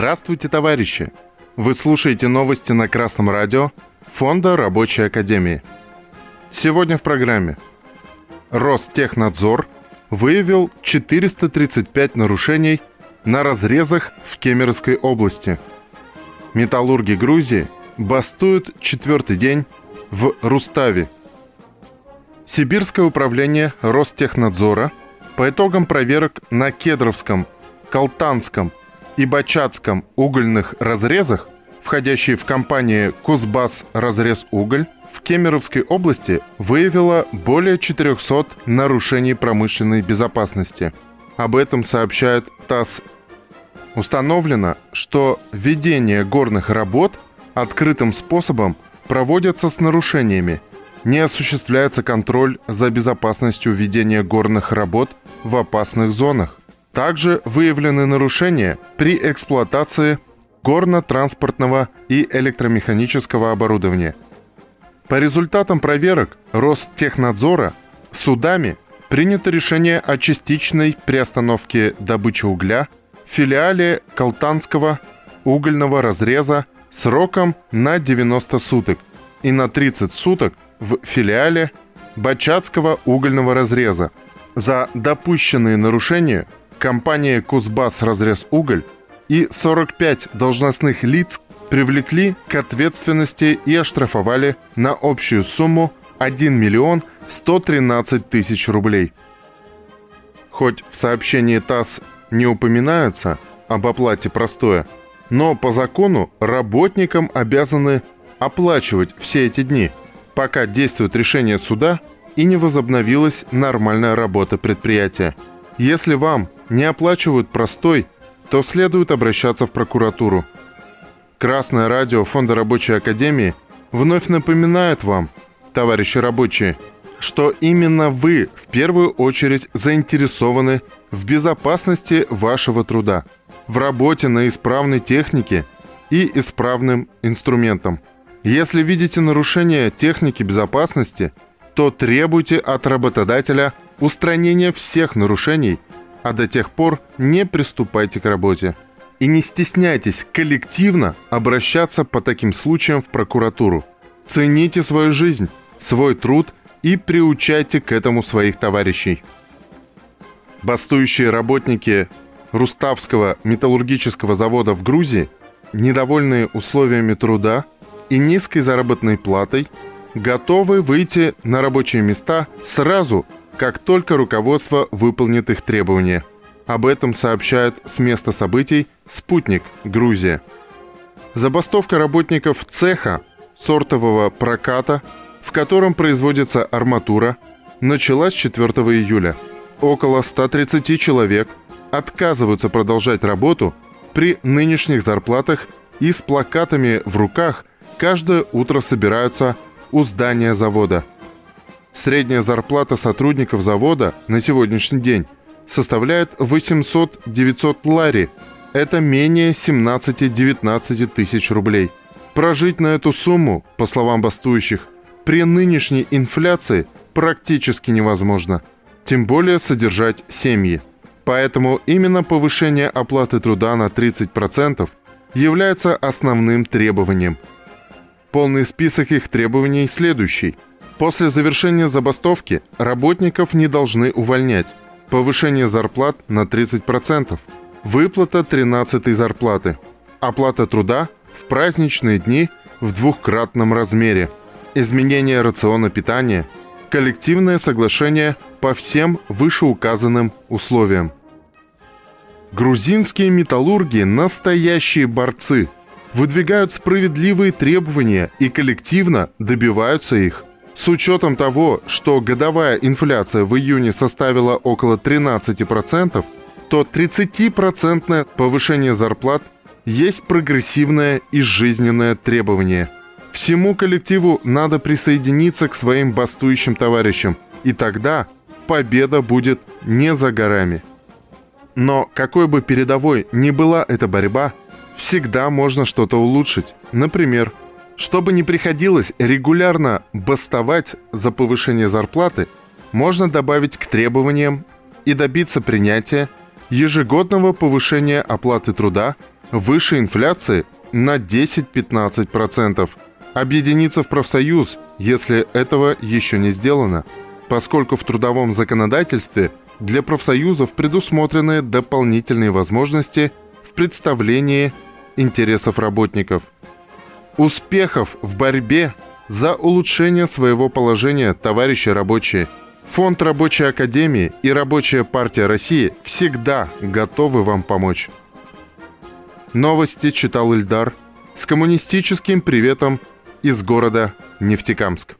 Здравствуйте, товарищи! Вы слушаете новости на Красном радио Фонда Рабочей Академии. Сегодня в программе Ростехнадзор выявил 435 нарушений на разрезах в Кемеровской области. Металлурги Грузии бастуют четвертый день в Руставе. Сибирское управление Ростехнадзора по итогам проверок на Кедровском, Калтанском и Бачатском угольных разрезах, входящие в компании «Кузбасс Разрез Уголь», в Кемеровской области выявила более 400 нарушений промышленной безопасности. Об этом сообщает ТАСС. Установлено, что ведение горных работ открытым способом проводится с нарушениями, не осуществляется контроль за безопасностью ведения горных работ в опасных зонах. Также выявлены нарушения при эксплуатации горно-транспортного и электромеханического оборудования. По результатам проверок Ростехнадзора судами принято решение о частичной приостановке добычи угля в филиале Калтанского угольного разреза сроком на 90 суток и на 30 суток в филиале Бачатского угольного разреза. За допущенные нарушения компания «Кузбасс Разрез Уголь» и 45 должностных лиц привлекли к ответственности и оштрафовали на общую сумму 1 миллион 113 тысяч рублей. Хоть в сообщении ТАСС не упоминается об оплате простоя, но по закону работникам обязаны оплачивать все эти дни, пока действует решение суда и не возобновилась нормальная работа предприятия. Если вам не оплачивают простой, то следует обращаться в прокуратуру. Красное радио Фонда Рабочей Академии вновь напоминает вам, товарищи рабочие, что именно вы в первую очередь заинтересованы в безопасности вашего труда, в работе на исправной технике и исправным инструментом. Если видите нарушение техники безопасности, то требуйте от работодателя устранения всех нарушений – а до тех пор не приступайте к работе. И не стесняйтесь коллективно обращаться по таким случаям в прокуратуру. Цените свою жизнь, свой труд и приучайте к этому своих товарищей. Бастующие работники Руставского металлургического завода в Грузии, недовольные условиями труда и низкой заработной платой, готовы выйти на рабочие места сразу как только руководство выполнит их требования. Об этом сообщает с места событий «Спутник. Грузия». Забастовка работников цеха сортового проката, в котором производится арматура, началась 4 июля. Около 130 человек отказываются продолжать работу при нынешних зарплатах и с плакатами в руках каждое утро собираются у здания завода – Средняя зарплата сотрудников завода на сегодняшний день составляет 800-900 лари. Это менее 17-19 тысяч рублей. Прожить на эту сумму, по словам бастующих, при нынешней инфляции практически невозможно. Тем более содержать семьи. Поэтому именно повышение оплаты труда на 30% является основным требованием. Полный список их требований следующий – После завершения забастовки работников не должны увольнять. Повышение зарплат на 30%. Выплата 13 зарплаты. Оплата труда в праздничные дни в двухкратном размере. Изменение рациона питания. Коллективное соглашение по всем вышеуказанным условиям. Грузинские металлурги – настоящие борцы. Выдвигают справедливые требования и коллективно добиваются их. С учетом того, что годовая инфляция в июне составила около 13%, то 30% повышение зарплат есть прогрессивное и жизненное требование. Всему коллективу надо присоединиться к своим бастующим товарищам, и тогда победа будет не за горами. Но какой бы передовой ни была эта борьба, всегда можно что-то улучшить. Например, чтобы не приходилось регулярно бастовать за повышение зарплаты, можно добавить к требованиям и добиться принятия ежегодного повышения оплаты труда выше инфляции на 10-15%. Объединиться в профсоюз, если этого еще не сделано, поскольку в трудовом законодательстве для профсоюзов предусмотрены дополнительные возможности в представлении интересов работников. Успехов в борьбе за улучшение своего положения, товарищи рабочие. Фонд Рабочей Академии и Рабочая партия России всегда готовы вам помочь. Новости читал Ильдар с коммунистическим приветом из города Нефтекамск.